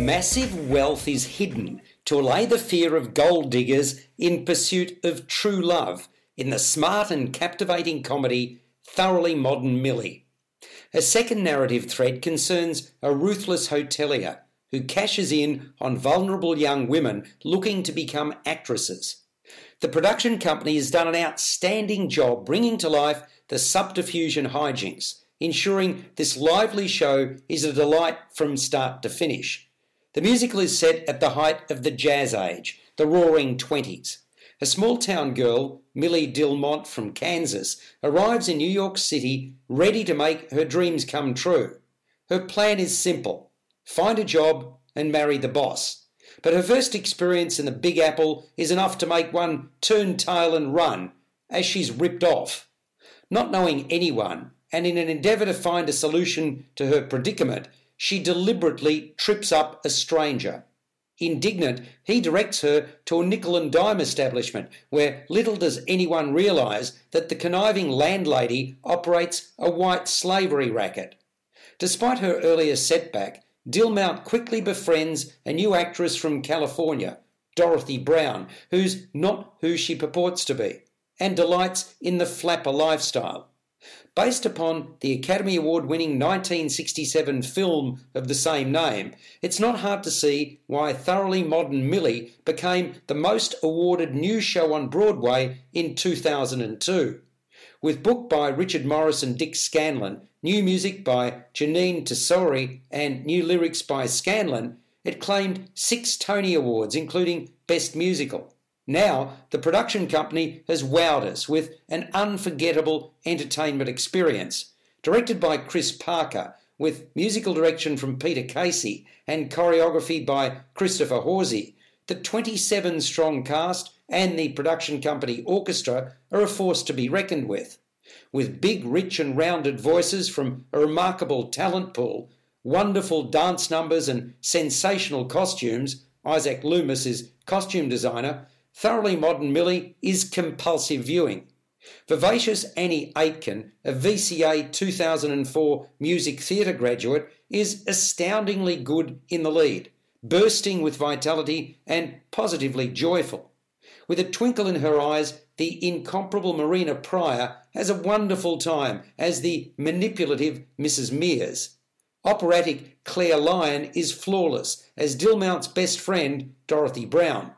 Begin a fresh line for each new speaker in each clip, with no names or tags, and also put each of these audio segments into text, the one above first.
Massive wealth is hidden to allay the fear of gold diggers in pursuit of true love in the smart and captivating comedy Thoroughly Modern Millie. A second narrative thread concerns a ruthless hotelier who cashes in on vulnerable young women looking to become actresses. The production company has done an outstanding job bringing to life the and hijinks, ensuring this lively show is a delight from start to finish. The musical is set at the height of the jazz age, the roaring 20s. A small town girl, Millie Dillmount from Kansas, arrives in New York City ready to make her dreams come true. Her plan is simple find a job and marry the boss. But her first experience in the Big Apple is enough to make one turn tail and run as she's ripped off. Not knowing anyone, and in an endeavour to find a solution to her predicament, she deliberately trips up a stranger. Indignant, he directs her to a nickel and dime establishment where little does anyone realise that the conniving landlady operates a white slavery racket. Despite her earlier setback, Dillmount quickly befriends a new actress from California, Dorothy Brown, who's not who she purports to be, and delights in the flapper lifestyle. Based upon the Academy Award winning 1967 film of the same name, it's not hard to see why Thoroughly Modern Millie became the most awarded new show on Broadway in 2002. With book by Richard Morris and Dick Scanlon, new music by Jeanine Tesori, and new lyrics by Scanlon, it claimed six Tony Awards, including Best Musical. Now, the production company has wowed us with an unforgettable entertainment experience. Directed by Chris Parker, with musical direction from Peter Casey and choreography by Christopher Horsey, the 27 strong cast and the production company orchestra are a force to be reckoned with. With big, rich, and rounded voices from a remarkable talent pool, wonderful dance numbers, and sensational costumes, Isaac Loomis is costume designer, Thoroughly Modern Millie is compulsive viewing. Vivacious Annie Aitken, a VCA 2004 music theatre graduate, is astoundingly good in the lead, bursting with vitality and positively joyful. With a twinkle in her eyes, the incomparable Marina Prior has a wonderful time as the manipulative Mrs. Meers. Operatic Claire Lyon is flawless as Dillmount's best friend, Dorothy Brown.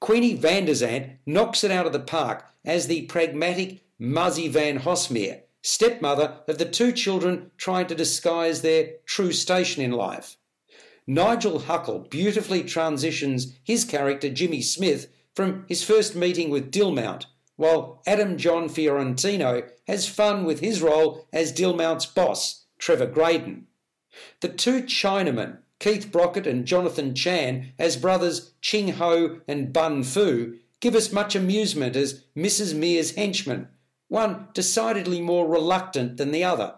Queenie van der Zandt knocks it out of the park as the pragmatic Muzzy Van Hossmere, stepmother of the two children trying to disguise their true station in life. Nigel Huckle beautifully transitions his character Jimmy Smith from his first meeting with Dillmount, while Adam John Fiorentino has fun with his role as Dillmount's boss, Trevor Graydon. The two Chinamen Keith Brockett and Jonathan Chan as brothers Ching Ho and Bun Foo give us much amusement as Mrs. Meers' henchmen, one decidedly more reluctant than the other.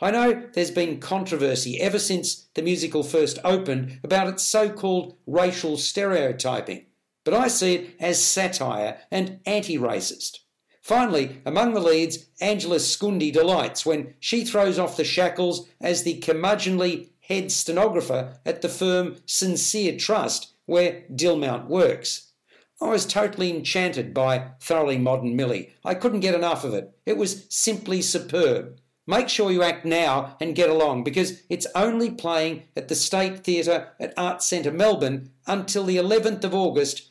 I know there's been controversy ever since the musical first opened about its so called racial stereotyping, but I see it as satire and anti racist. Finally, among the leads, Angela Skundi delights when she throws off the shackles as the curmudgeonly head stenographer at the firm Sincere Trust, where Dillmount works. I was totally enchanted by Thoroughly Modern Millie. I couldn't get enough of it. It was simply superb. Make sure you act now and get along because it's only playing at the State Theatre at Arts Centre Melbourne until the 11th of August